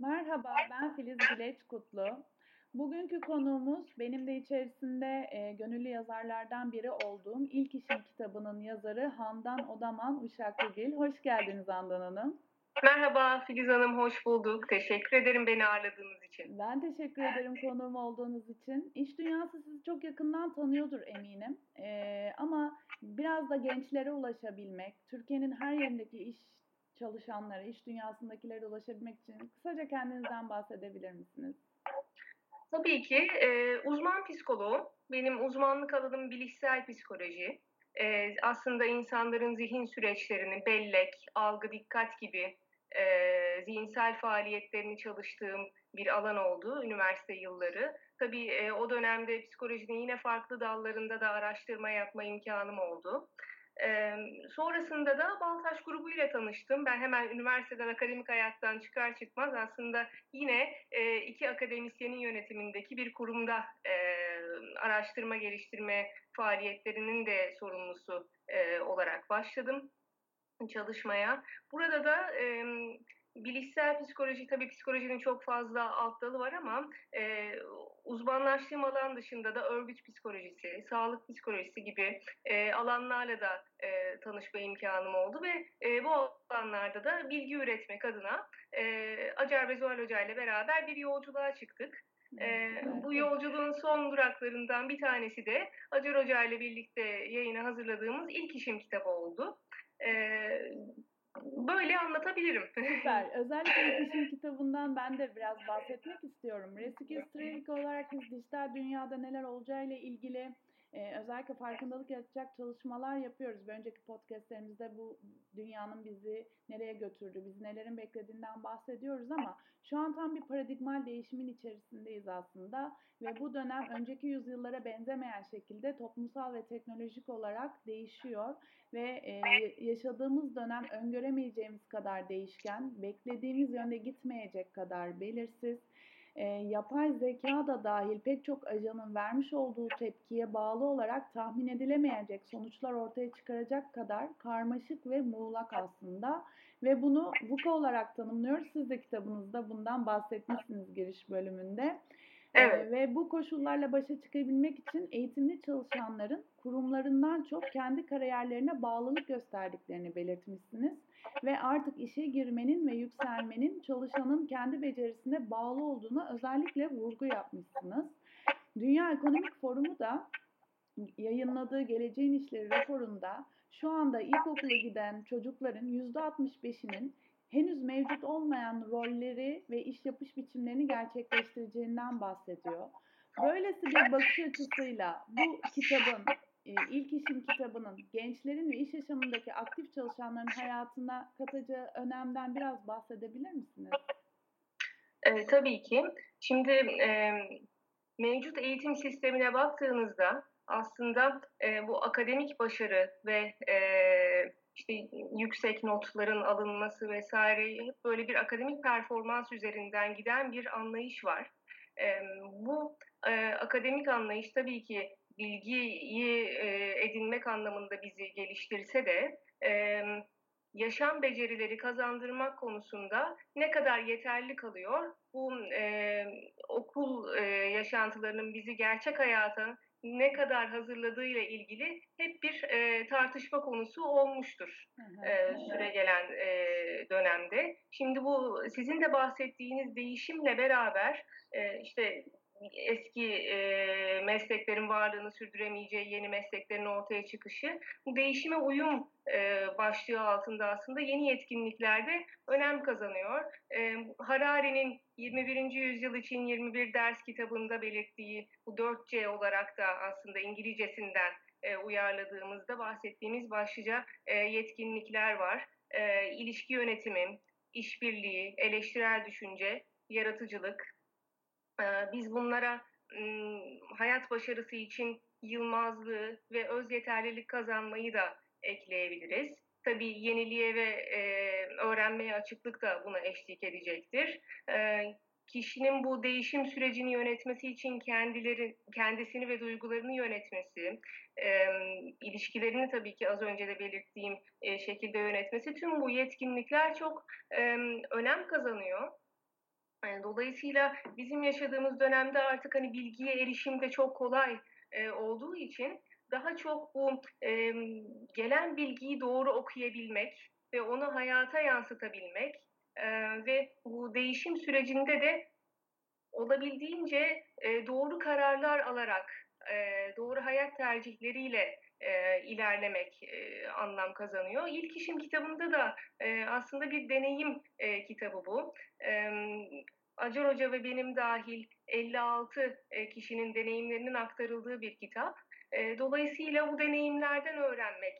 Merhaba, ben Filiz Bileç Kutlu. Bugünkü konuğumuz benim de içerisinde e, gönüllü yazarlardan biri olduğum İlk İşim kitabının yazarı Handan Odaman Uşaklıgil. Hoş geldiniz Handan Hanım. Merhaba Filiz Hanım, hoş bulduk. Teşekkür ederim beni ağırladığınız için. Ben teşekkür ederim konuğum olduğunuz için. İş dünyası sizi çok yakından tanıyordur eminim. Ee, ama biraz da gençlere ulaşabilmek, Türkiye'nin her yerindeki iş çalışanlara, iş dünyasındakilere ulaşabilmek için kısaca kendinizden bahsedebilir misiniz? Tabii ki e, uzman psikoloğum. Benim uzmanlık alanım bilişsel psikoloji. E, aslında insanların zihin süreçlerini, bellek, algı, dikkat gibi e, zihinsel faaliyetlerini çalıştığım bir alan oldu üniversite yılları. Tabii e, o dönemde psikolojinin yine farklı dallarında da araştırma yapma imkanım oldu. Ee, sonrasında da Baltaş grubu ile tanıştım. Ben hemen üniversiteden akademik hayattan çıkar çıkmaz aslında yine e, iki akademisyenin yönetimindeki bir kurumda e, araştırma geliştirme faaliyetlerinin de sorumlusu e, olarak başladım çalışmaya. Burada da e, bilişsel psikoloji tabii psikolojinin çok fazla alt dalı var ama e, uzmanlaştığım alan dışında da örgüt psikolojisi, sağlık psikolojisi gibi e, alanlarla da e, tanışma imkanım oldu ve e, bu alanlarda da bilgi üretmek adına e, Acar Bezual Hoca ile beraber bir yolculuğa çıktık. Ee, bu yolculuğun son duraklarından bir tanesi de Acar Hoca ile birlikte yayına hazırladığımız ilk işim kitabı oldu. Ee, böyle anlatabilirim. Süper. Özellikle işin kitabından ben de biraz bahsetmek istiyorum. Resikistrelik olarak biz dijital dünyada neler olacağıyla ilgili e, özellikle farkındalık yaratacak çalışmalar yapıyoruz. Bir önceki podcastlerimizde bu dünyanın bizi nereye götürdü, bizi nelerin beklediğinden bahsediyoruz ama şu an tam bir paradigmal değişimin içerisindeyiz aslında. Ve bu dönem önceki yüzyıllara benzemeyen şekilde toplumsal ve teknolojik olarak değişiyor. Ve e, yaşadığımız dönem öngöremeyeceğimiz kadar değişken, beklediğimiz yönde gitmeyecek kadar belirsiz e, yapay zeka da dahil pek çok ajanın vermiş olduğu tepkiye bağlı olarak tahmin edilemeyecek sonuçlar ortaya çıkaracak kadar karmaşık ve muğlak aslında. Ve bunu VUCA olarak tanımlıyoruz. Siz de kitabınızda bundan bahsetmişsiniz giriş bölümünde. Evet. Ve bu koşullarla başa çıkabilmek için eğitimli çalışanların kurumlarından çok kendi kariyerlerine bağlılık gösterdiklerini belirtmişsiniz ve artık işe girmenin ve yükselmenin çalışanın kendi becerisine bağlı olduğuna özellikle vurgu yapmışsınız. Dünya Ekonomik Forumu da yayınladığı Geleceğin İşleri raporunda şu anda ilkokula giden çocukların %65'inin henüz mevcut olmayan rolleri ve iş yapış biçimlerini gerçekleştireceğinden bahsediyor. Böylesi bir bakış açısıyla bu kitabın e, ilk işim kitabının gençlerin ve iş yaşamındaki aktif çalışanların hayatına katacağı önemden biraz bahsedebilir misiniz? E, tabii ki. Şimdi e, mevcut eğitim sistemine baktığınızda aslında e, bu akademik başarı ve e, işte yüksek notların alınması vesaire hep böyle bir akademik performans üzerinden giden bir anlayış var. Bu akademik anlayış tabii ki bilgiyi edinmek anlamında bizi geliştirse de yaşam becerileri kazandırmak konusunda ne kadar yeterli kalıyor? Bu e, okul e, yaşantılarının bizi gerçek hayata ne kadar hazırladığıyla ilgili hep bir e, tartışma konusu olmuştur e, süre gelen e, dönemde. Şimdi bu sizin de bahsettiğiniz değişimle beraber e, işte eski e, mesleklerin varlığını sürdüremeyeceği yeni mesleklerin ortaya çıkışı, bu değişime uyum e, başlığı altında aslında yeni yetkinliklerde önem kazanıyor. E, Harari'nin 21. yüzyıl için 21 ders kitabında belirttiği bu 4C olarak da aslında İngilizcesinden e, uyarladığımızda bahsettiğimiz başlıca e, yetkinlikler var. E, ilişki yönetimi, işbirliği, eleştirel düşünce, yaratıcılık, biz bunlara hayat başarısı için yılmazlığı ve öz yeterlilik kazanmayı da ekleyebiliriz. Tabii yeniliğe ve e, öğrenmeye açıklık da buna eşlik edecektir. E, kişinin bu değişim sürecini yönetmesi için kendileri, kendisini ve duygularını yönetmesi, e, ilişkilerini tabii ki az önce de belirttiğim e, şekilde yönetmesi, tüm bu yetkinlikler çok e, önem kazanıyor. Eee, dolayısıyla bizim yaşadığımız dönemde artık, hani, bilgiye erişim de çok kolay, eee, olduğu için daha çok bu, emm, gelen bilgiyi doğru okuyabilmek ve onu hayata yansıtabilmek, eee, ve bu değişim sürecinde de olabildiğince, eee, doğru kararlar alarak, eee, doğru hayat tercihleriyle, eee, ilerlemek, eee, anlam kazanıyor. İlk İşim kitabında da, eee, aslında bir deneyim, eee, kitabı bu. Emm, Acar Hoca ve benim dâhil 56, eee, kişinin deneyimlerinin aktarıldığı bir kitap. Eee, dolayısıyla bu deneyimlerden öğrenmek,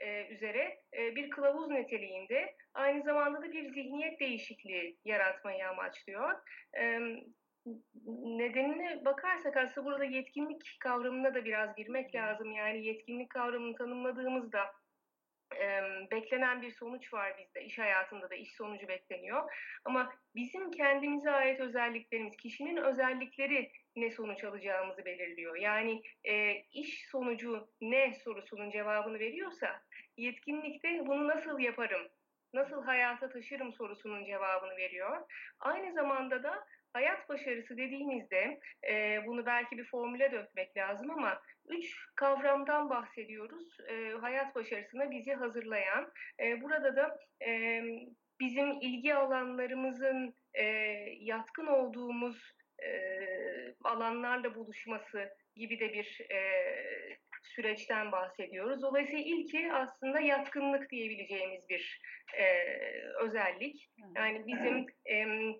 eee, üzere, eee, bir kılavuz niteliğinde, aynı zamanda da bir zihniyet değişikliği yaratmayı amaçlıyor. N nedenine bakarsak aslında burada yetkinlik kavramına da biraz girmek lazım. Yani yetkinlik kavramını tanımladığımızda, emm, beklenen bir sonuç var bizde, iş hayatında da iş sonucu bekleniyor. Ama bizim kendimize ait özelliklerimiz, kişinin özellikleri ne sonuç alacağımızı belirliyor. Yani, eee, iş sonucu ne sorusunun cevabını veriyorsa, yetkinlik de bunu nasıl yaparım, nasıl hayata taşırım sorusunun cevabını veriyor. Aynı zamanda da hayat başarısı dediğimizde, eee, bunu belki bir formüle dökmek lazım ama 3 kavramdan bahsediyoruz, eee, hayat başarısına bizi hazırlayan. Eee, burada da, emm, bizim ilgi alanlarımızın, eee, yatkın olduğumuz, eee, alanlarla buluşması gibi de bir, eee, süreçten bahsediyoruz. Dolayısıyla ilki aslında yatkınlık diyebileceğimiz bir, eee, özellik. Yani bizim, emm,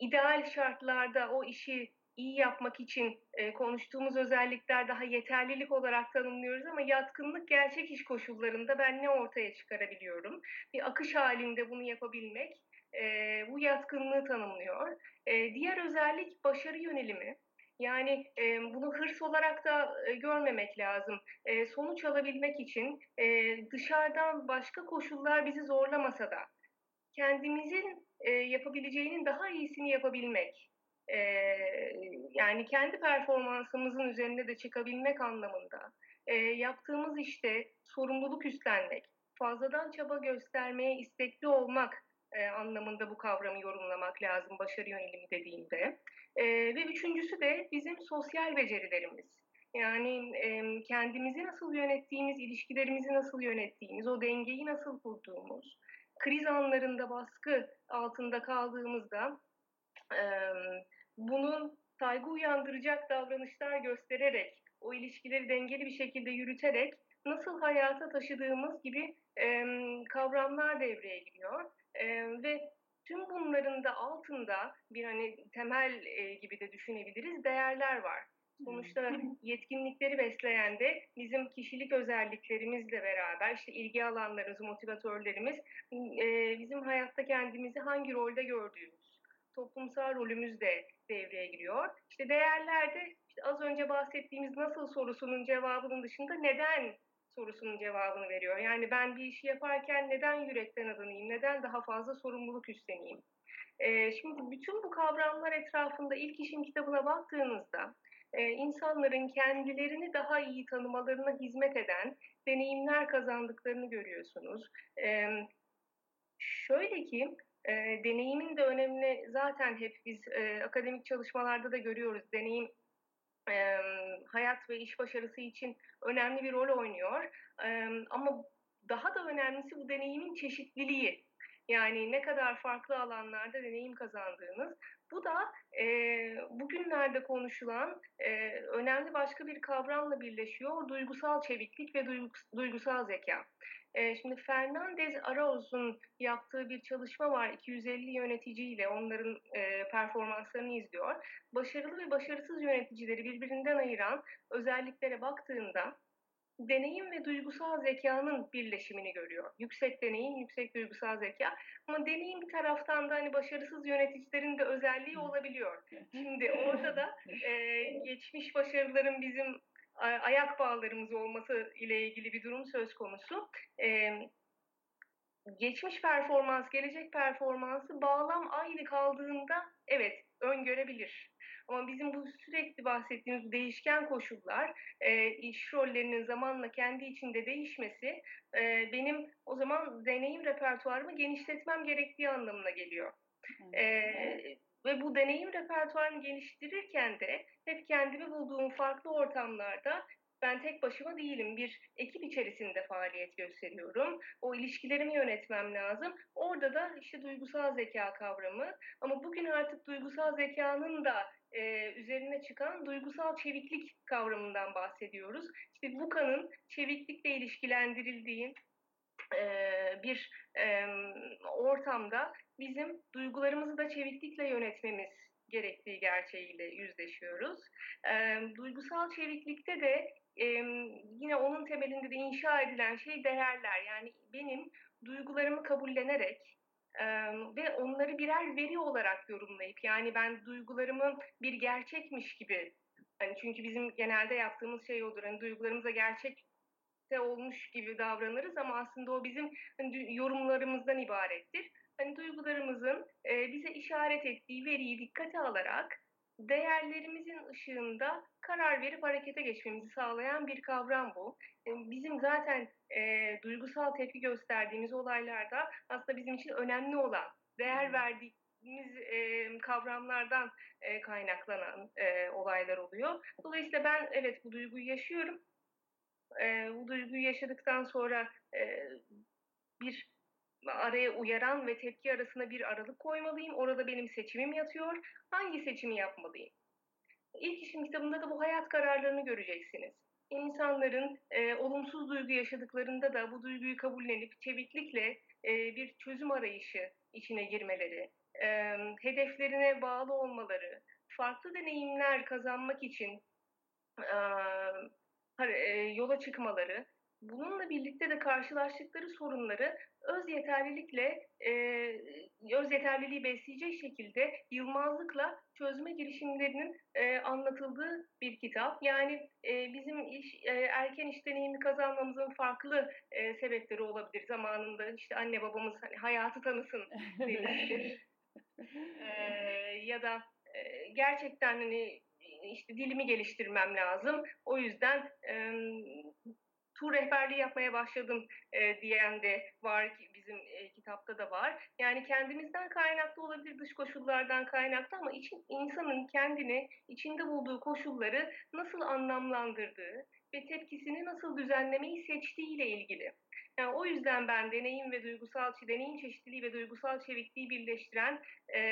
ideal şartlarda o işi iyi yapmak için, eee, konuştuğumuz özellikler daha yeterlilik olarak tanımlıyoruz ama yatkınlık gerçek iş koşullarında ben ne ortaya çıkarabiliyorum? Bir akış hâlinde bunu yapabilmek, eee, bu yatkınlığı tanımlıyor. Eee, diğer özellik başarı yönelimi. Yani, emm, bunu hırs olarak da, eee, görmemek lazım. Eee, sonuç alabilmek için, eee, dışarıdan başka koşullar bizi zorlamasa da kendimizin, eee, yapabileceğinin daha iyisini yapabilmek, eee, yani kendi performansımızın üzerine de çıkabilmek anlamında, eee, yaptığımız işte sorumluluk üstlenmek, fazladan çaba göstermeye istekli olmak, eee, anlamında bu kavramı yorumlamak lazım başarı yönelimi dediğimde. Eee, ve 3'üncüsü de bizim sosyal becerilerimiz. Yani, emm, kendimizi nasıl yönettiğimiz, ilişkilerimizi nasıl yönettiğimiz, o dengeyi nasıl kurduğumuz, kriz anlarında baskı altında kaldığımızda, emm, bunun saygı uyandıracak davranışlar göstererek, o ilişkileri dengeli bir şekilde yürüterek nasıl hayata taşıdığımız gibi, emm, kavramlar devreye giriyor. Eee, ve tüm bunların da altında bir, hani, temel, eee, gibi de düşünebiliriz, değerler var. Sonuçta yetkinlikleri besleyen de bizim kişilik özelliklerimizle beraber, işte, ilgi alanlarımız, motivatörlerimiz, eee, bizim hayatta kendimizi hangi rolde gördüğümüz, toplumsal rolümüz de devreye giriyor. İşte, değerler de, işte, az önce bahsettiğimiz "nasıl" sorusunun cevabının dışında "neden" sorusunun cevabını veriyor. Yani ben bir işi yaparken neden yürekten adanayım, neden daha fazla sorumluluk üstleneyim? Eee, şimdi bütün bu kavramlar etrafında İlk İşim kitabına baktığınızda, eee, insanların kendilerini daha iyi tanımalarına hizmet eden deneyimler kazandıklarını görüyorsunuz. Emm, şöyle ki, eee, deneyimin de önemini zaten hep biz, eee, akademik çalışmalarda da görüyoruz. Deneyim, emm, hayat ve iş başarısı için önemli bir rol oynuyor. Emm, ama daha da önemlisi bu deneyimin çeşitliliği. Yani ne kadar farklı alanlarda deneyim kazandığınız. Bu da, eee, bugünlerde konuşulan, eee, önemli başka bir kavramla birleşiyor, duygusal çeviklik ve duygus duygusal zekâ. Şimdi Fernandez-Arauz'un yaptığı bir çalışma var, 250 yöneticiyle onların, performanslarını izliyor. Başarılı ve başarısız yöneticileri birbirinden ayıran özelliklere baktığında, deneyim ve duygusal zekânın birleşimini görüyor. Yüksek deneyim, yüksek duygusal zekâ. Ama deneyim bir taraftan da, hani, başarısız yöneticilerin de özelliği olabiliyor. Şimdi orada da, eee, geçmiş başarıların bizim ayak bağlarımız olması ile ilgili bir durum söz konusu. Emm, geçmiş performans, gelecek performansı bağlam aynı kaldığında evet, öngörebilir. Ama bizim bu sürekli bahsettiğimiz değişken koşullar, eee, iş rollerinin zamanla kendi içinde değişmesi, eee, benim o zaman deneyim repertuarımı genişletmem gerektiği anlamına geliyor. Eee, ve bu deneyim repertuarını geliştirirken de hep kendimi bulduğum farklı ortamlarda ben tek başıma değilim. Bir ekip içerisinde faaliyet gösteriyorum. O ilişkilerimi yönetmem lazım. Orada da işte duygusal zeka kavramı. Ama bugün artık duygusal zekanın da e, üzerine çıkan duygusal çeviklik kavramından bahsediyoruz. İşte VUCA'nın çeviklikle ilişkilendirildiği bir ortamda bizim duygularımızı da çeviklikle yönetmemiz gerektiği gerçeğiyle yüzleşiyoruz. Duygusal çeviklikte de e, yine onun temelinde de inşa edilen şey değerler. Yani benim duygularımı kabullenerek e, ve onları birer veri olarak yorumlayıp yani ben duygularımı bir gerçekmiş gibi hani çünkü bizim genelde yaptığımız şey odur. Hani duygularımıza gerçek olmuş gibi davranırız ama aslında o bizim hani, yorumlarımızdan ibarettir. Hani duygularımızın e, bize işaret ettiği veriyi dikkate alarak değerlerimizin ışığında karar verip harekete geçmemizi sağlayan bir kavram bu. E, bizim zaten e, duygusal tepki gösterdiğimiz olaylarda aslında bizim için önemli olan, değer verdiğimiz e, kavramlardan e, kaynaklanan e, olaylar oluyor. Dolayısıyla ben evet bu duyguyu yaşıyorum. E, bu duyguyu yaşadıktan sonra e, bir araya uyaran ve tepki arasında bir aralık koymalıyım. Orada benim seçimim yatıyor. Hangi seçimi yapmalıyım? İlk işim kitabında da bu hayat kararlarını göreceksiniz. İnsanların e, olumsuz duygu yaşadıklarında da bu duyguyu kabullenip çeviklikle e, bir çözüm arayışı içine girmeleri, e, hedeflerine bağlı olmaları, farklı deneyimler kazanmak için e, yola çıkmaları, bununla birlikte de karşılaştıkları sorunları öz yeterlilikle, e, öz yeterliliği besleyecek şekilde yılmazlıkla çözme girişimlerinin e, anlatıldığı bir kitap. Yani e, bizim iş, e, erken iş deneyimi kazanmamızın farklı e, sebepleri olabilir. Zamanında işte anne babamız hani hayatı tanısın demiştir. e, ya da e, gerçekten hani işte dilimi geliştirmem lazım. O yüzden e, tur rehberliği yapmaya başladım e, diyen de var ki bizim e, kitapta da var. Yani kendimizden kaynaklı olabilir, dış koşullardan kaynaklı ama için, insanın kendini içinde bulduğu koşulları nasıl anlamlandırdığı ve tepkisini nasıl düzenlemeyi seçtiğiyle ilgili. Yani o yüzden ben deneyim ve duygusal deneyim çeşitliliği ve duygusal çevikliği birleştiren e,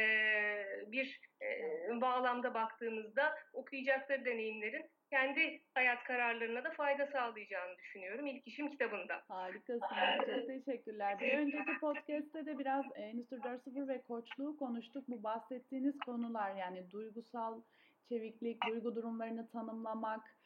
bir e, bağlamda baktığımızda okuyacakları deneyimlerin kendi hayat kararlarına da fayda sağlayacağını düşünüyorum. İlk işim kitabında. Harikasınız. Çok teşekkürler. Bir önceki podcast'te de biraz Endüstri 4.0 ve koçluğu konuştuk. Bu bahsettiğiniz konular yani duygusal çeviklik, duygu durumlarını tanımlamak,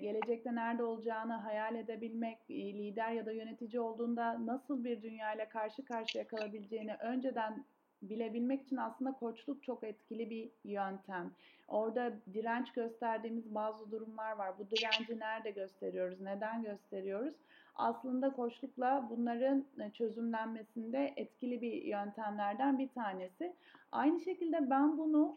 gelecekte nerede olacağını hayal edebilmek, lider ya da yönetici olduğunda nasıl bir dünyayla karşı karşıya kalabileceğini önceden bilebilmek için aslında koçluk çok etkili bir yöntem. Orada direnç gösterdiğimiz bazı durumlar var. Bu direnci nerede gösteriyoruz? Neden gösteriyoruz? Aslında koçlukla bunların e, çözümlenmesinde etkili bir yöntemlerden bir tanesi. Aynı şekilde ben bunu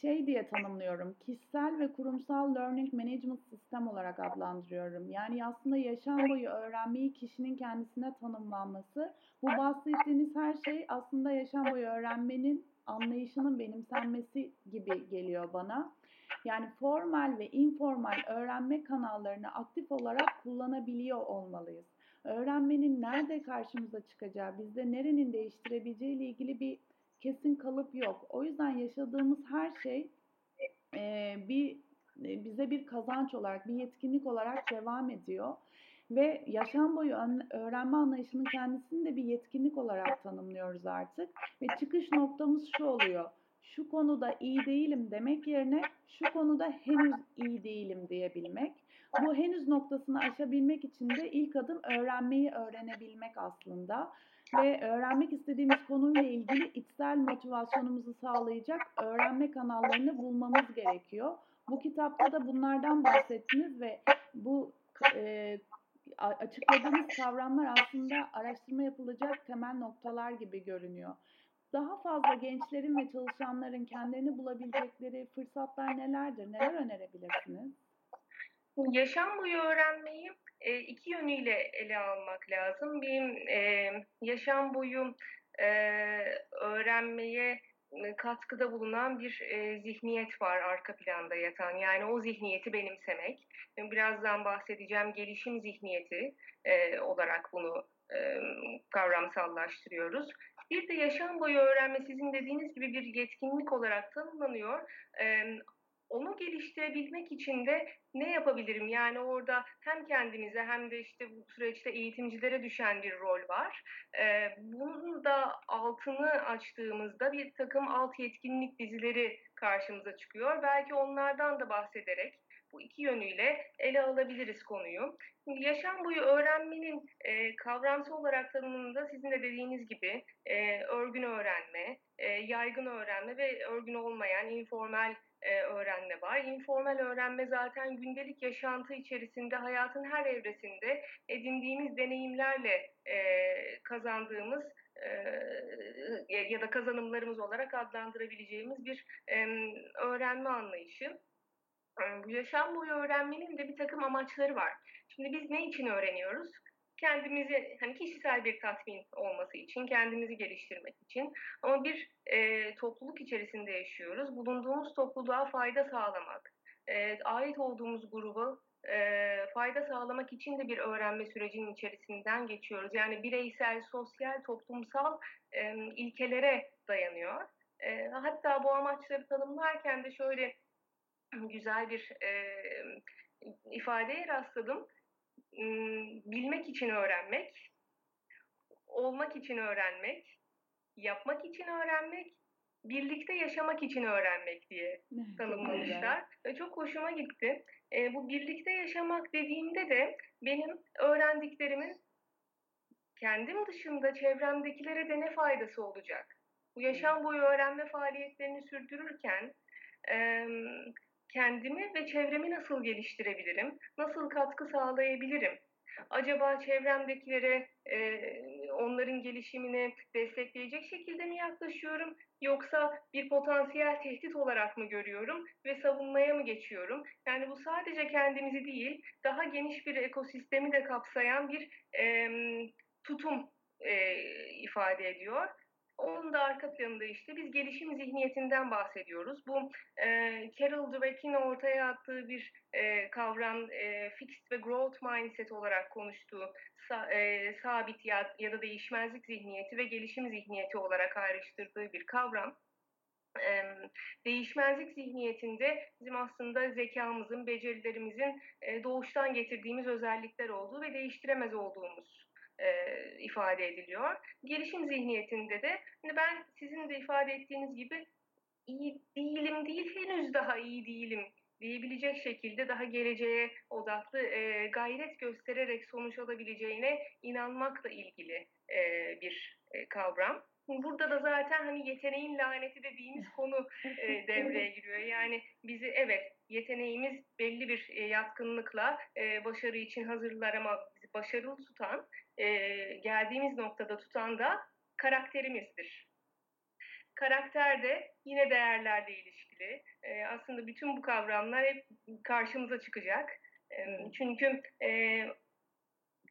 şey diye tanımlıyorum. Kişisel ve kurumsal learning management sistem olarak adlandırıyorum. Yani aslında yaşam boyu öğrenmeyi kişinin kendisine tanımlanması. Bu bahsettiğiniz her şey aslında yaşam boyu öğrenmenin anlayışının benimsenmesi gibi geliyor bana. Yani formal ve informal öğrenme kanallarını aktif olarak kullanabiliyor olmalıyız. Öğrenmenin nerede karşımıza çıkacağı, bizde nerenin değiştirebileceği ile ilgili bir kesin kalıp yok. O yüzden yaşadığımız her şey e, bir e, bize bir kazanç olarak, bir yetkinlik olarak devam ediyor. Ve yaşam boyu öğrenme anlayışının kendisini de bir yetkinlik olarak tanımlıyoruz artık. Ve çıkış noktamız şu oluyor. Şu konuda iyi değilim demek yerine şu konuda henüz iyi değilim diyebilmek. Bu henüz noktasını aşabilmek için de ilk adım öğrenmeyi öğrenebilmek aslında ve öğrenmek istediğimiz konuyla ilgili içsel motivasyonumuzu sağlayacak öğrenme kanallarını bulmamız gerekiyor. Bu kitapta da bunlardan bahsettiniz ve bu e, açıkladığınız kavramlar aslında araştırma yapılacak temel noktalar gibi görünüyor. Daha fazla gençlerin ve çalışanların kendilerini bulabilecekleri fırsatlar nelerdir? Neler önerebilirsiniz? Yaşam boyu öğrenmeyi e, iki yönüyle ele almak lazım. Bir e, yaşam boyu e, öğrenmeye katkıda bulunan bir e, zihniyet var arka planda yatan. Yani o zihniyeti benimsemek. Birazdan bahsedeceğim gelişim zihniyeti e, olarak bunu e, kavramsallaştırıyoruz. Bir de yaşam boyu öğrenme sizin dediğiniz gibi bir yetkinlik olarak tanımlanıyor. E, onu geliştirebilmek için de ne yapabilirim? Yani orada hem kendimize hem de işte bu süreçte eğitimcilere düşen bir rol var. Ee, bunun da altını açtığımızda bir takım alt yetkinlik dizileri karşımıza çıkıyor. Belki onlardan da bahsederek bu iki yönüyle ele alabiliriz konuyu. Şimdi yaşam boyu öğrenmenin e, kavramsal olarak tanımında sizin de dediğiniz gibi e, örgün öğrenme, e, yaygın öğrenme ve örgün olmayan informal e, öğrenme var. İnformal öğrenme zaten gündelik yaşantı içerisinde hayatın her evresinde edindiğimiz deneyimlerle e, kazandığımız e, ya da kazanımlarımız olarak adlandırabileceğimiz bir e, öğrenme anlayışı. E, Bu yaşam boyu öğrenmenin de bir takım amaçları var. Şimdi biz ne için öğreniyoruz? Kendimizi, hani kişisel bir tatmin olması için, kendimizi geliştirmek için. Ama bir e, topluluk içerisinde yaşıyoruz. Bulunduğumuz topluluğa fayda sağlamak, e, ait olduğumuz gruba e, fayda sağlamak için de bir öğrenme sürecinin içerisinden geçiyoruz. Yani bireysel, sosyal, toplumsal e, ilkelere dayanıyor. E, hatta bu amaçları tanımlarken de şöyle güzel bir e, ifadeye rastladım. Bilmek için öğrenmek, olmak için öğrenmek, yapmak için öğrenmek, birlikte yaşamak için öğrenmek diye Çok tanımlamışlar. Ve çok hoşuma gitti. E, bu birlikte yaşamak dediğimde de benim öğrendiklerimin kendim dışında çevremdekilere de ne faydası olacak? Bu yaşam boyu öğrenme faaliyetlerini sürdürürken e, kendimi ve çevremi nasıl geliştirebilirim? Nasıl katkı sağlayabilirim? Acaba çevremdekilere e, onların gelişimini destekleyecek şekilde mi yaklaşıyorum? Yoksa bir potansiyel tehdit olarak mı görüyorum ve savunmaya mı geçiyorum? Yani bu sadece kendimizi değil, daha geniş bir ekosistemi de kapsayan bir tutum e, ifade ediyor. Onun da arka planında işte biz gelişim zihniyetinden bahsediyoruz. Bu e, Carol Dweck'in ortaya attığı bir e, kavram e, fixed ve growth mindset olarak konuştuğu sa, e, sabit ya, ya da değişmezlik zihniyeti ve gelişim zihniyeti olarak ayrıştırdığı bir kavram. E, değişmezlik zihniyetinde bizim aslında zekamızın, becerilerimizin e, doğuştan getirdiğimiz özellikler olduğu ve değiştiremez olduğumuz e, ifade ediliyor. Gelişim zihniyetinde de hani ben sizin de ifade ettiğiniz gibi iyi değilim değil, henüz daha iyi değilim diyebilecek şekilde daha geleceğe odaklı e, gayret göstererek sonuç alabileceğine inanmakla ilgili e, bir e, kavram. Burada da zaten hani yeteneğin laneti dediğimiz konu e, devreye giriyor. Yani bizi evet yeteneğimiz belli bir e, yatkınlıkla e, başarı için hazırlar ama bizi başarılı tutan, e, geldiğimiz noktada tutan da karakterimizdir. Karakter de yine değerlerle ilişkili. E, aslında bütün bu kavramlar hep karşımıza çıkacak. E, çünkü e,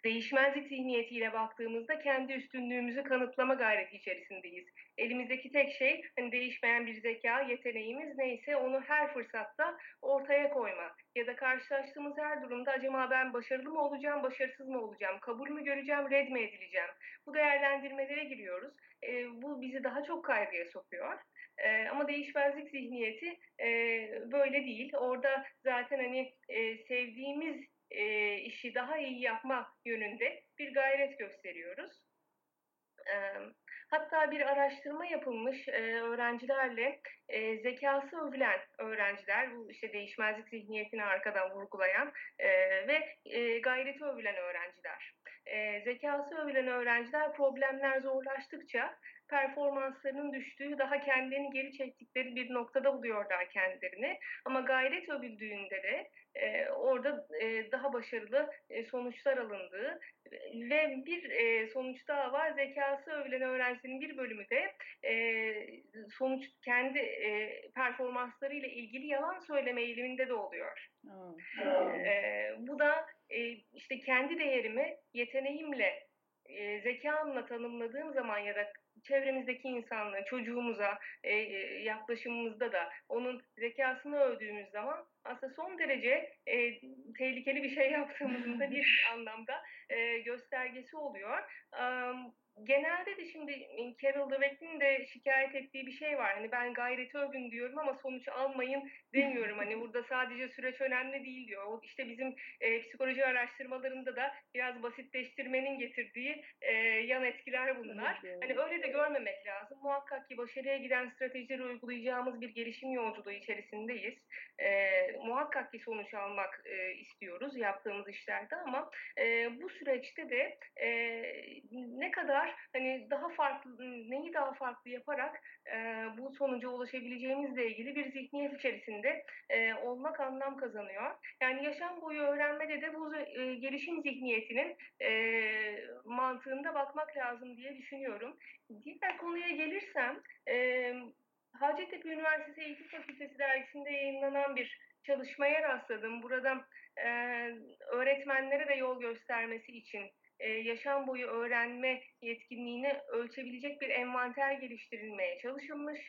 değişmezlik zihniyetiyle baktığımızda kendi üstünlüğümüzü kanıtlama gayreti içerisindeyiz. Elimizdeki tek şey hani değişmeyen bir zeka, yeteneğimiz neyse onu her fırsatta ortaya koyma. Ya da karşılaştığımız her durumda acaba ben başarılı mı olacağım, başarısız mı olacağım, kabul mü göreceğim, red mi edileceğim? Bu değerlendirmelere giriyoruz. E, bu bizi daha çok kaygıya sokuyor. E, ama değişmezlik zihniyeti e, böyle değil. Orada zaten hani e, sevdiğimiz e, işi daha iyi yapma yönünde bir gayret gösteriyoruz. E, hatta bir araştırma yapılmış e, öğrencilerle e, zekası övülen öğrenciler, bu işte değişmezlik zihniyetini arkadan vurgulayan e, ve e, gayreti övülen öğrenciler. E, zekası övülen öğrenciler problemler zorlaştıkça performanslarının düştüğü, daha kendilerini geri çektikleri bir noktada buluyorlar kendilerini. Ama gayret övüldüğünde de e, orada e, daha başarılı e, sonuçlar alındığı ve bir e, sonuç daha var. Zekası övülen öğrencilerin bir bölümü de e, sonuç kendi e, performanslarıyla ilgili yalan söyleme eğiliminde de oluyor. E, bu da e, işte kendi değerimi yeteneğimle, e, zekamla tanımladığım zaman ya da çevremizdeki insanla, çocuğumuza e, e, yaklaşımımızda da onun zekasını övdüğümüz zaman aslında son derece e, tehlikeli bir şey yaptığımızın da bir anlamda e, göstergesi oluyor. Am, genelde de şimdi Carol Dweck'in de şikayet ettiği bir şey var. Hani ben gayreti övün diyorum ama sonuç almayın demiyorum. Hani burada sadece süreç önemli değil diyor. O işte bizim e, psikoloji araştırmalarında da biraz basitleştirmenin getirdiği e, yan etkiler bunlar. Evet, Hani öyle de görmemek lazım. Muhakkak ki başarıya giden stratejileri uygulayacağımız bir gelişim yolculuğu içerisindeyiz. E, muhakkak ki sonuç almak e, istiyoruz yaptığımız işlerde ama e, bu süreçte de e, ne kadar hani daha farklı neyi daha farklı yaparak e, bu sonuca ulaşabileceğimizle ilgili bir zihniyet içerisinde e, olmak anlam kazanıyor. Yani yaşam boyu öğrenmede de bu e, gelişim zihniyetinin e, mantığında bakmak lazım diye düşünüyorum. Diğer konuya gelirsem e, Hacettepe Üniversitesi Eğitim Fakültesi dergisinde yayınlanan bir çalışmaya rastladım. Burada e, öğretmenlere de yol göstermesi için e, yaşam boyu öğrenme yetkinliğini ölçebilecek bir envanter geliştirilmeye çalışılmış.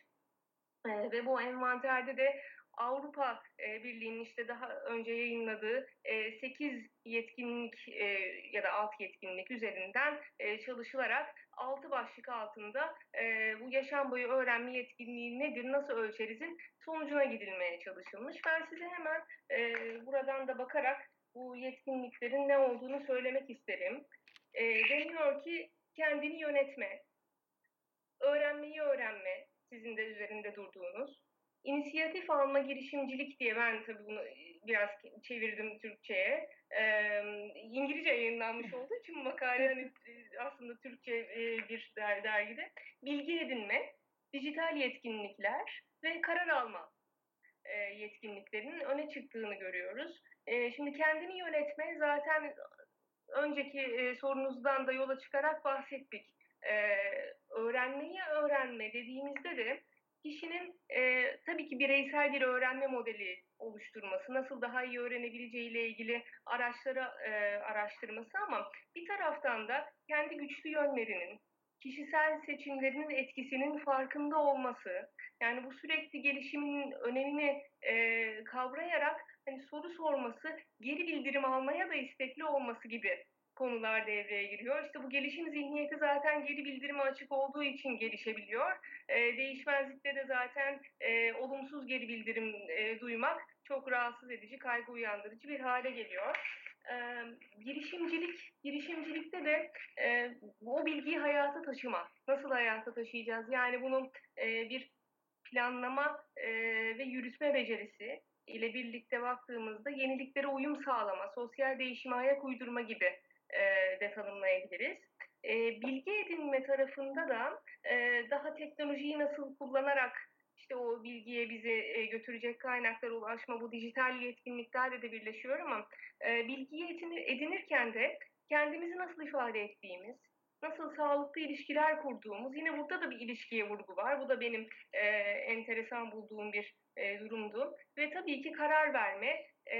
E, ve bu envanterde de Avrupa e, Birliği'nin işte daha önce yayınladığı e, 8 yetkinlik ya da alt yetkinlik üzerinden çalışılarak 6 başlık altında bu yaşam boyu öğrenme yetkinliği nedir, nasıl ölçerizin sonucuna gidilmeye çalışılmış. Ben size hemen buradan da bakarak bu yetkinliklerin ne olduğunu söylemek isterim. E, deniyor ki kendini yönetme, öğrenmeyi öğrenme, sizin de üzerinde durduğunuz. İnisiyatif alma girişimcilik diye ben tabii bunu biraz çevirdim Türkçe'ye. Ee, İngilizce yayınlanmış olduğu için makale hani aslında Türkçe e, bir der, dergide. Bilgi edinme, dijital yetkinlikler ve karar alma e, yetkinliklerinin öne çıktığını görüyoruz. E, şimdi kendini yönetme zaten önceki e, sorunuzdan da yola çıkarak bahsettik. E, öğrenmeyi öğrenme dediğimizde de kişinin e, tabii ki bireysel bir öğrenme modeli oluşturması, nasıl daha iyi öğrenebileceğiyle ilgili araçları e, araştırması ama bir taraftan da kendi güçlü yönlerinin, kişisel seçimlerinin etkisinin farkında olması, yani bu sürekli gelişimin önemini e, kavrayarak hani soru sorması, geri bildirim almaya da istekli olması gibi konular devreye giriyor. İşte bu gelişim zihniyeti zaten geri bildirime açık olduğu için gelişebiliyor. E, değişmezlikte de zaten e, olumsuz geri bildirim e, duymak çok rahatsız edici, kaygı uyandırıcı bir hale geliyor. E, girişimcilik, girişimcilikte de e, o bilgiyi hayata taşıma. Nasıl hayata taşıyacağız? Yani bunun e, bir planlama e, ve yürütme becerisi ile birlikte baktığımızda yeniliklere uyum sağlama, sosyal değişime ayak uydurma gibi e, de tanımlayabiliriz. E, bilgi edinme tarafında da e, daha teknolojiyi nasıl kullanarak işte o bilgiye bizi e, götürecek kaynaklara ulaşma bu dijital yetkinliklerle de birleşiyor ama e, bilgiyi edinir, edinirken de kendimizi nasıl ifade ettiğimiz, nasıl sağlıklı ilişkiler kurduğumuz, yine burada da bir ilişkiye vurgu var. Bu da benim e, enteresan bulduğum bir e, durumdu. Ve tabii ki karar verme e,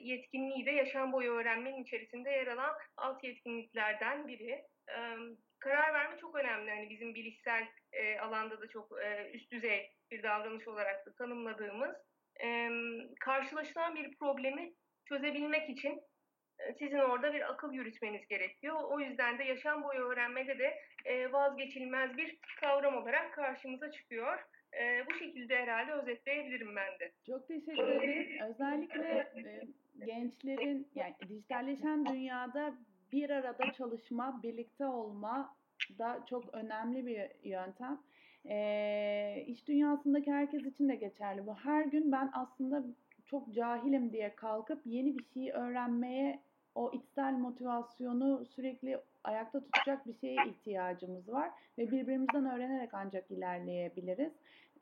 yetkinliği de yaşam boyu öğrenmenin içerisinde yer alan alt yetkinliklerden biri. E, karar verme çok önemli. Hani bizim bilişsel e, alanda da çok e, üst düzey bir davranış olarak da tanımladığımız. E, karşılaşılan bir problemi çözebilmek için sizin orada bir akıl yürütmeniz gerekiyor. O yüzden de yaşam boyu öğrenmede de e, vazgeçilmez bir kavram olarak karşımıza çıkıyor. E, bu şekilde herhalde özetleyebilirim ben de. Çok teşekkür ederim. Özellikle e, gençlerin yani dijitalleşen dünyada bir arada çalışma, birlikte olma da çok önemli bir yöntem. E, iş dünyasındaki herkes için de geçerli bu. Her gün ben aslında çok cahilim diye kalkıp yeni bir şey öğrenmeye o içsel motivasyonu sürekli ayakta tutacak bir şeye ihtiyacımız var ve birbirimizden öğrenerek ancak ilerleyebiliriz.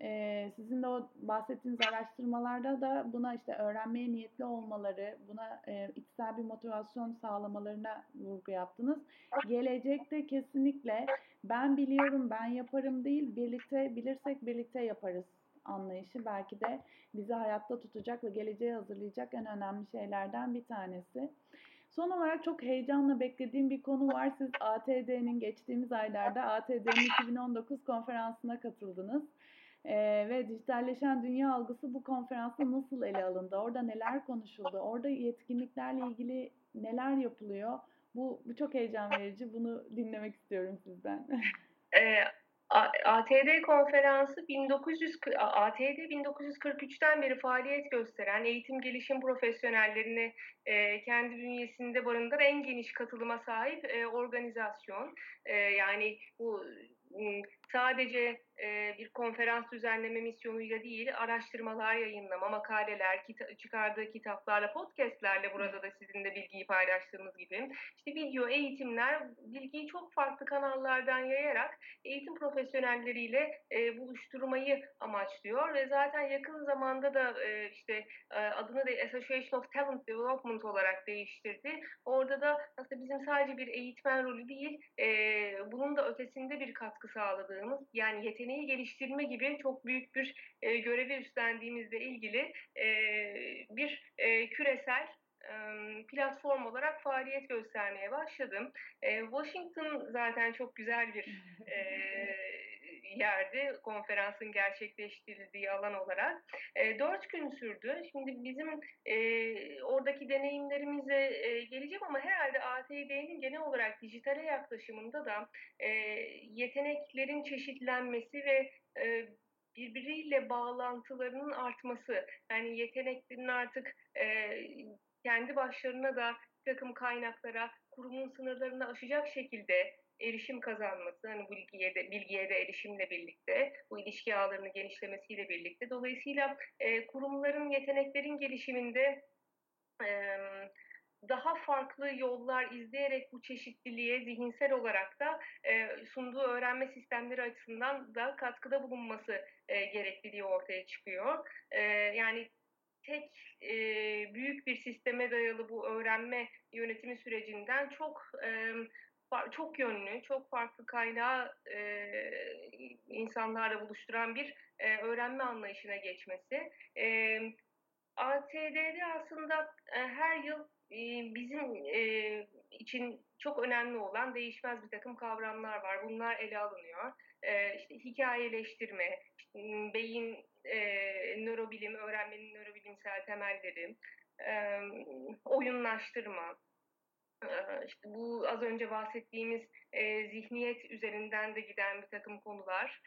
Ee, sizin de o bahsettiğiniz araştırmalarda da buna işte öğrenmeye niyetli olmaları, buna e, içsel bir motivasyon sağlamalarına vurgu yaptınız. Gelecekte kesinlikle ben biliyorum, ben yaparım değil, birlikte bilirsek birlikte yaparız anlayışı belki de bizi hayatta tutacak ve geleceğe hazırlayacak en önemli şeylerden bir tanesi. Son olarak çok heyecanla beklediğim bir konu var. Siz ATD'nin geçtiğimiz aylarda ATD'nin 2019 konferansına katıldınız. Ee, ve dijitalleşen dünya algısı bu konferansta nasıl ele alındı? Orada neler konuşuldu? Orada yetkinliklerle ilgili neler yapılıyor? Bu, bu çok heyecan verici. Bunu dinlemek istiyorum sizden. Ee, ATD konferansı 1900 ATD 1943'ten beri faaliyet gösteren eğitim gelişim profesyonellerini e, kendi bünyesinde barındıran en geniş katılıma sahip e, organizasyon. E, yani bu sadece e, bir konferans düzenleme misyonuyla değil, araştırmalar yayınlama, makaleler, kita- çıkardığı kitaplarla, podcastlerle burada da sizinle bilgiyi paylaştığımız gibi işte video eğitimler bilgiyi çok farklı kanallardan yayarak eğitim profesyonelleriyle e, buluşturmayı amaçlıyor ve zaten yakın zamanda da e, işte e, adını da Association of Talent Development olarak değiştirdi. Orada da aslında bizim sadece bir eğitmen rolü değil, e, bunun da ötesinde bir katkı sağladığımız yani yeteneği geliştirme gibi çok büyük bir e, görevi üstlendiğimizle ilgili e, bir e, küresel e, platform olarak faaliyet göstermeye başladım. E, Washington zaten çok güzel bir e, yerdi konferansın gerçekleştirildiği alan olarak. Dört gün sürdü. Şimdi bizim oradaki deneyimlerimize e, geleceğim ama herhalde ATD'nin genel olarak dijitale yaklaşımında da e, yeteneklerin çeşitlenmesi ve e, birbiriyle bağlantılarının artması. Yani yeteneklerin artık e, kendi başlarına da takım kaynaklara, kurumun sınırlarını aşacak şekilde erişim kazanması, hani bilgiye de, bilgiye de erişimle birlikte, bu ilişki ağlarının genişlemesiyle birlikte. Dolayısıyla e, kurumların yeteneklerin gelişiminde e, daha farklı yollar izleyerek bu çeşitliliğe zihinsel olarak da e, sunduğu öğrenme sistemleri açısından da katkıda bulunması e, gerekliliği ortaya çıkıyor. E, yani tek e, büyük bir sisteme dayalı bu öğrenme yönetimi sürecinden çok e, çok yönlü, çok farklı kaynağı e, insanlarla buluşturan bir e, öğrenme anlayışına geçmesi. E, ATD'de aslında e, her yıl e, bizim e, için çok önemli olan değişmez bir takım kavramlar var. Bunlar ele alınıyor. İşte hikayeleştirme, beyin nörobilim, öğrenmenin nörobilimsel temelleri, oyunlaştırma, işte bu az önce bahsettiğimiz zihniyet üzerinden de giden bir takım konular,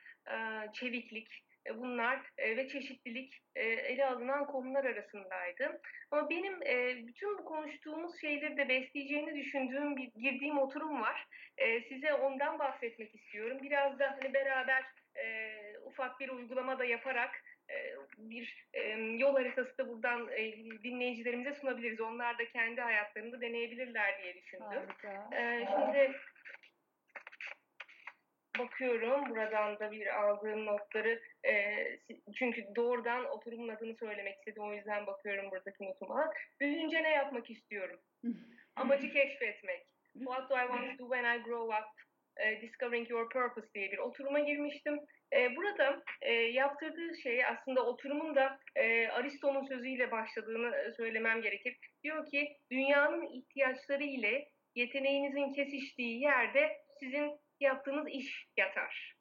çeviklik, bunlar e, ve çeşitlilik e, ele alınan konular arasındaydı. Ama benim e, bütün bu konuştuğumuz şeyleri de besleyeceğini düşündüğüm bir girdiğim oturum var. Size ondan bahsetmek istiyorum. Biraz da hani beraber ufak bir uygulama da yaparak bir yol haritası da buradan dinleyicilerimize sunabiliriz. Onlar da kendi hayatlarında deneyebilirler diye düşündüm. Harika. Şimdi bakıyorum buradan da bir aldığım notları çünkü doğrudan oturumun adını söylemek istedim o yüzden bakıyorum buradaki notuma. Büyüyünce ne yapmak istiyorum? Amacı keşfetmek. What do I want to do when I grow up? Discovering Your Purpose diye bir oturuma girmiştim. E, burada e, yaptırdığı şey aslında oturumun da e, Aristo'nun sözüyle başladığını söylemem gerekir. Diyor ki dünyanın ihtiyaçları ile yeteneğinizin kesiştiği yerde sizin yaptığınız iş yatar.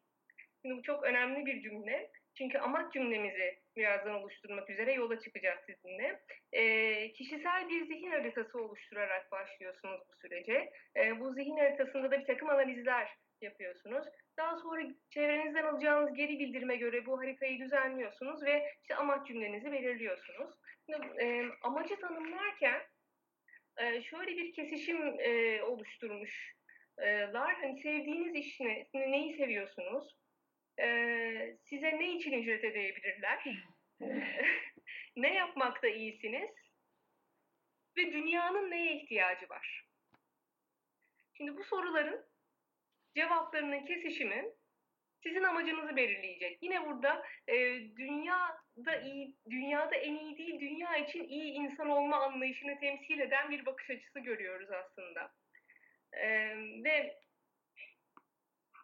Şimdi bu çok önemli bir cümle. Çünkü amaç cümlemizi birazdan oluşturmak üzere yola çıkacağız sizinle. E, kişisel bir zihin haritası oluşturarak başlıyorsunuz bu sürece. E, bu zihin haritasında da bir takım analizler yapıyorsunuz. Daha sonra çevrenizden alacağınız geri bildirime göre bu haritayı düzenliyorsunuz ve işte amaç cümlenizi belirliyorsunuz. Şimdi, e, amacı tanımlarken e, şöyle bir kesişim e, oluşturmuşlar. Hani sevdiğiniz iş ne? Neyi seviyorsunuz? E, size ne için ücret edebilirler? ne yapmakta iyisiniz? Ve dünyanın neye ihtiyacı var? Şimdi bu soruların cevaplarının kesişimi sizin amacınızı belirleyecek. Yine burada e, dünyada iyi, dünyada en iyi değil, dünya için iyi insan olma anlayışını temsil eden bir bakış açısı görüyoruz aslında. E, ve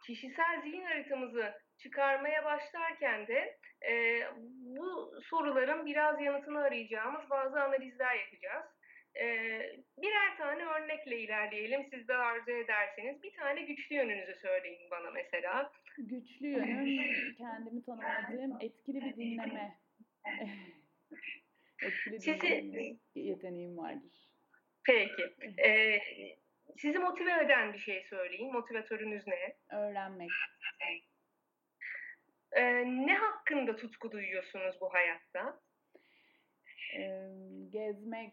kişisel zihin haritamızı çıkarmaya başlarken de e, bu soruların biraz yanıtını arayacağımız bazı analizler yapacağız. Eee, birer tane örnekle ilerleyelim. Siz de arzu ederseniz. Bir tane güçlü yönünüzü söyleyin bana mesela. Güçlü yönüm kendimi tanımadığım etkili bir dinleme. etkili Sizi- dinleme yeteneğim vardır. Peki. Eee, sizi motive eden bir şey söyleyin. Motivatörünüz ne? Öğrenmek. Eee, ne hakkında tutku duyuyorsunuz bu hayatta? Eee, gezmek,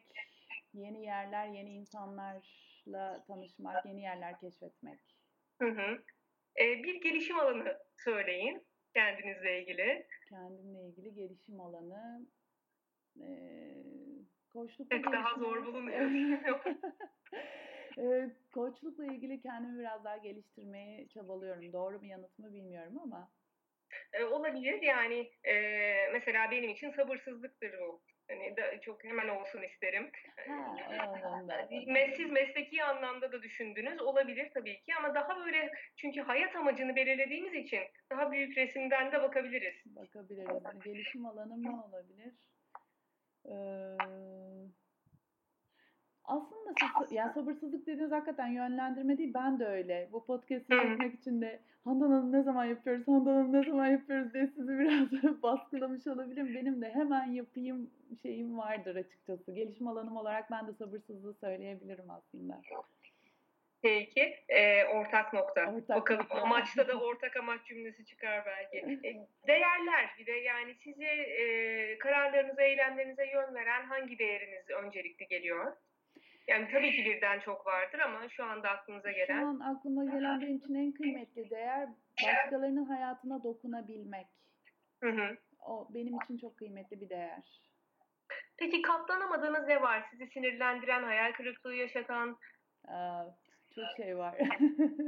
yeni yerler, yeni insanlarla tanışmak, yeni yerler keşfetmek. Hı hı. Eee, bir gelişim alanı söyleyin kendinizle ilgili. Kendimle ilgili gelişim alanı. Eee koçlukla Evet, daha zor bulunuyor. Koçlukla ilgili kendimi biraz daha geliştirmeye çabalıyorum. Doğru bir yanıt mı bilmiyorum ama. Eee, olabilir. Yani, eee, mesela benim için sabırsızlıktır bu. Hani, da çok hemen olsun isterim. Ha, siz mesleki anlamda da düşündünüz. Olabilir tabii ki ama daha böyle çünkü hayat amacını belirlediğimiz için daha büyük resimden de bakabiliriz. Bakabiliriz. Gelişim alanım ne olabilir? Eee, aslında siz, ya sabırsızlık dediğiniz hakikaten yönlendirme değil. Ben de öyle. Bu podcast'i çekmek için de Handan Hanım ne zaman yapıyoruz, Handan Hanım ne zaman yapıyoruz diye sizi biraz baskılamış olabilirim. Benim de hemen yapayım şeyim vardır açıkçası. Gelişim alanım olarak ben de sabırsızlığı söyleyebilirim aslında. Peki, eee, ortak nokta. Ortak Bakalım nokta. amaçta da ortak amaç cümlesi çıkar belki. Eee, değerler bir de yani sizi, eee, kararlarınıza, eylemlerinize yön veren hangi değeriniz öncelikli geliyor? Yani tabii ki birden çok vardır ama şu anda aklınıza Şu gelen. an aklıma gelen benim için en kıymetli değer başkalarının hayatına dokunabilmek. Hı hı. O benim için çok kıymetli bir değer. Peki katlanamadığınız ne var? Sizi sinirlendiren, hayal kırıklığı yaşatan? Aa, çok şey var.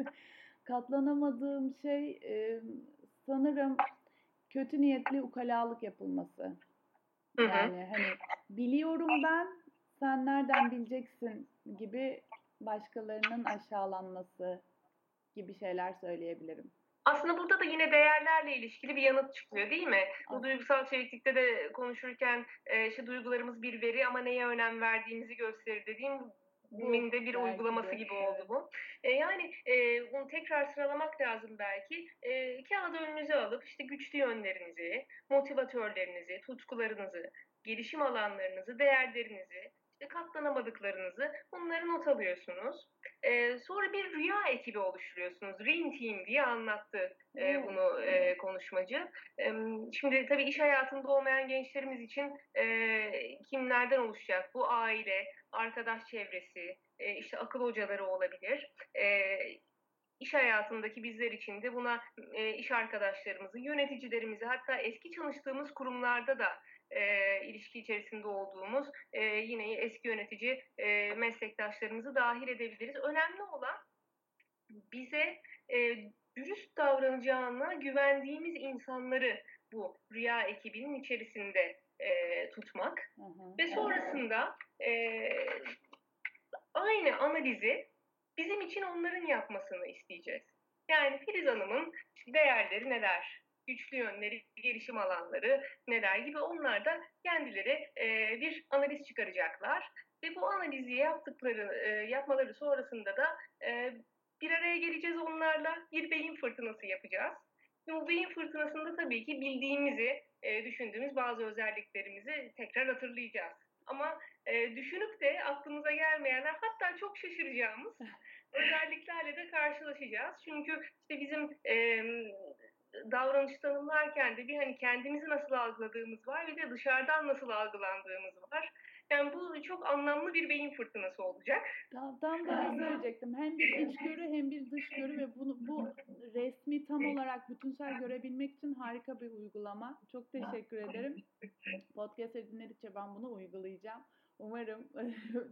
Katlanamadığım şey e, sanırım kötü niyetli ukalalık yapılması. Hı hı. Yani hani biliyorum ben, sen nereden bileceksin gibi başkalarının aşağılanması gibi şeyler söyleyebilirim. Aslında burada da yine değerlerle ilişkili bir yanıt çıkıyor değil mi? Bu duygusal çeviklikte de konuşurken e, işte duygularımız bir veri ama neye önem verdiğimizi gösterir dediğim Bu de bir belki uygulaması de, gibi oldu bu. E, yani e, bunu tekrar sıralamak lazım belki. E, kağıdı önünüze alıp işte güçlü yönlerinizi, motivatörlerinizi, tutkularınızı, gelişim alanlarınızı, değerlerinizi, işte katlanamadıklarınızı bunları not alıyorsunuz. E, sonra bir rüya ekibi oluşturuyorsunuz. Dream Team diye anlattı e, Evet, bunu e, konuşmacı. E, şimdi tabii iş hayatında olmayan gençlerimiz için e, kimlerden oluşacak? Bu aile, arkadaş çevresi, e, işte akıl hocaları olabilir. E, iş hayatındaki bizler için de buna e, iş arkadaşlarımızı, yöneticilerimizi hatta eski çalıştığımız kurumlarda da e, ilişki içerisinde olduğumuz e, yine eski yönetici e, meslektaşlarımızı dahil edebiliriz. Önemli olan bize e, dürüst davranacağına güvendiğimiz insanları bu rüya ekibinin içerisinde e, tutmak Hı hı. ve sonrasında e, aynı analizi bizim için onların yapmasını isteyeceğiz. Yani Filiz Hanım'ın değerleri neler, güçlü yönleri, gelişim alanları neler gibi onlar da kendileri e, bir analiz çıkaracaklar. Ve bu analizi yaptıkları, e, yapmaları sonrasında da e, bir araya geleceğiz onlarla bir beyin fırtınası yapacağız. Bu beyin fırtınasında tabii ki bildiğimizi, e, düşündüğümüz bazı özelliklerimizi tekrar hatırlayacağız. Ama e, düşünüp de aklımıza gelmeyenler hatta çok şaşıracağımız özelliklerle de karşılaşacağız. Çünkü işte bizim e, davranış tanımlarken de bir hani kendimizi nasıl algıladığımız var bir de dışarıdan nasıl algılandığımız var. Yani bu çok anlamlı bir beyin fırtınası olacak. Tam, tam da onu söyleyecektim. Hem bir içgörü hem bir dışgörü ve bunu bu resmi tam olarak bütünsel görebilmek için harika bir uygulama. Çok teşekkür ederim. Podcast dinledikçe ben bunu uygulayacağım. Umarım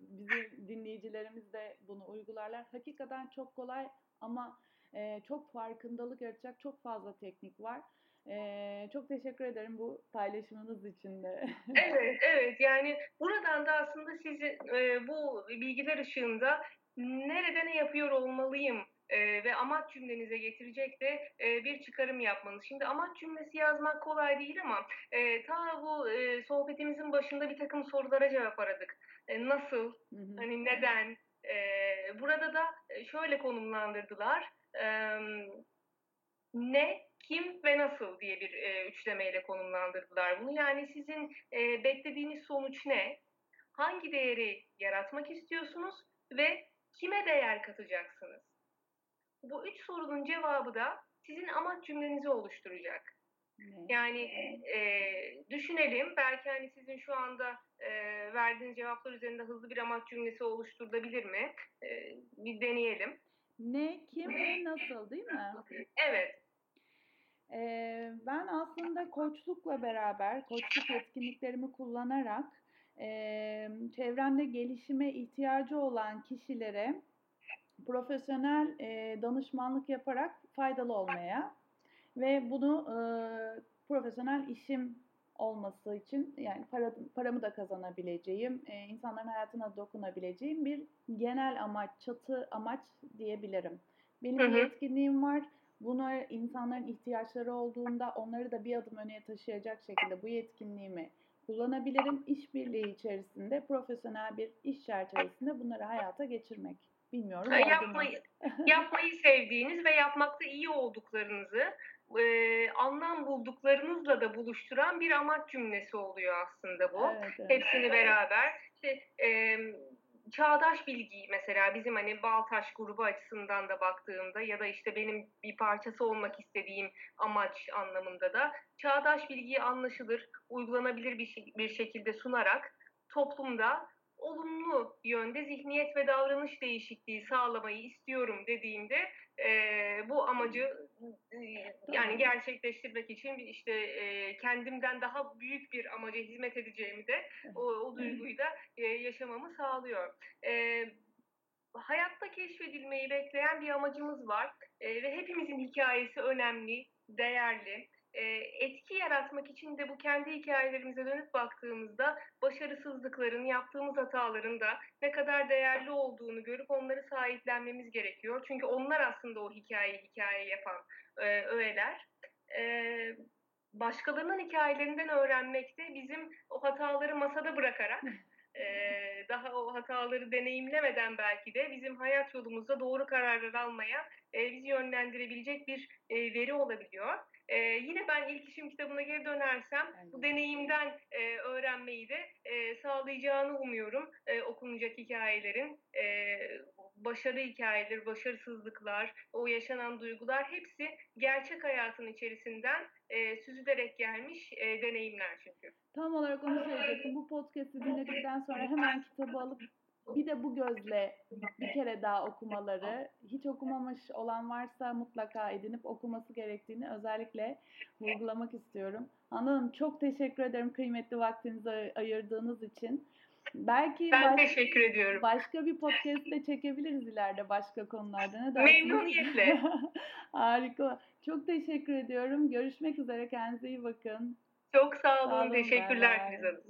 bizim dinleyicilerimiz de bunu uygularlar. Hakikaten çok kolay ama e, çok farkındalık yaratacak çok fazla teknik var. E, çok teşekkür ederim bu paylaşımınız için de. Evet, evet. Yani buradan da aslında sizi e, bu bilgiler ışığında nerede ne yapıyor olmalıyım e, ve amaç cümlenize getirecek de e, bir çıkarım yapmanız. Şimdi amaç cümlesi yazmak kolay değil ama e, ta bu e, sohbetimizin başında bir takım sorulara cevap aradık. E, nasıl, Hı hı. hani neden? E, burada da şöyle konumlandırdılar. E, ne, kim ve nasıl diye bir e, üçlemeyle konumlandırdılar bunu. Yani sizin e, beklediğiniz sonuç ne? Hangi değeri yaratmak istiyorsunuz ve kime değer katacaksınız? Bu üç sorunun cevabı da sizin amaç cümlenizi oluşturacak. Yani e, düşünelim belki hani sizin şu anda e, verdiğiniz cevaplar üzerinde hızlı bir amaç cümlesi oluşturulabilir mi? E, bir deneyelim. Ne, kim ve nasıl değil mi? Evet. Ee, ben aslında koçlukla beraber, koçluk yetkinliklerimi kullanarak eee çevremde gelişime ihtiyacı olan kişilere profesyonel eee, danışmanlık yaparak faydalı olmaya ve bunu eee, profesyonel işim olması için yani para, paramı da kazanabileceğim, eee, insanların hayatına dokunabileceğim bir genel amaç, çatı amaç diyebilirim. Benim Hı bir hı. yetkinliğim var. Bunu insanların ihtiyaçları olduğunda onları da bir adım öne taşıyacak şekilde bu yetkinliğimi kullanabilirim. İşbirliği içerisinde profesyonel bir iş çerçevesinde bunları hayata geçirmek. Bilmiyorum? Yapmayı, yapmayı sevdiğiniz ve yapmakta iyi olduklarınızı e, anlam bulduklarınızla da buluşturan bir amaç cümlesi oluyor aslında bu. Evet, evet. Hepsini beraber. İşte, e, çağdaş bilgiyi mesela bizim hani Baltaş grubu açısından da baktığımda ya da işte benim bir parçası olmak istediğim amaç anlamında da çağdaş bilgiyi anlaşılır, uygulanabilir bir, bir şekilde sunarak toplumda olumlu yönde zihniyet ve davranış değişikliği sağlamayı istiyorum dediğimde eee, bu amacı e, yani gerçekleştirmek için işte e, kendimden daha büyük bir amaca hizmet edeceğimi de o, o duyguyu da e, yaşamamı sağlıyor. E, hayatta keşfedilmeyi bekleyen bir amacımız var E, ve hepimizin hikayesi önemli, değerli. E, etki yaratmak için de bu kendi hikayelerimize dönüp baktığımızda başarısızlıkların, yaptığımız hataların da ne kadar değerli olduğunu görüp onları sahiplenmemiz gerekiyor. Çünkü onlar aslında o hikayeyi hikaye yapan e, öğeler. E, başkalarının hikayelerinden öğrenmekte bizim o hataları masada bırakarak e, daha o hataları deneyimlemeden belki de bizim hayat yolumuzda doğru kararlar almaya e, bizi yönlendirebilecek bir e, veri olabiliyor. E, yine ben ilk işim kitabına geri dönersem bu deneyimden e, öğrenmeyi de e, sağlayacağını umuyorum e, okunacak hikayelerin. E, başarı hikayeleri, başarısızlıklar, o yaşanan duygular hepsi gerçek hayatın içerisinden e, süzülerek gelmiş e, deneyimler çünkü. Tam olarak onu söyleyecektim. Bu podcast'i dinledikten sonra hemen kitabı alıp bir de bu gözle bir kere daha okumaları, hiç okumamış olan varsa mutlaka edinip okuması gerektiğini özellikle vurgulamak istiyorum. Hanım çok teşekkür ederim kıymetli vaktinizi ay- ayırdığınız için. Belki Ben baş- teşekkür ediyorum. başka bir podcast de çekebiliriz ileride başka konularda. Ne dersiniz? Memnuniyetle. Harika. Çok teşekkür ediyorum. Görüşmek üzere. Kendinize iyi bakın. Çok sağ Sağ olun. olun, Teşekkürler. Filiz Hanım.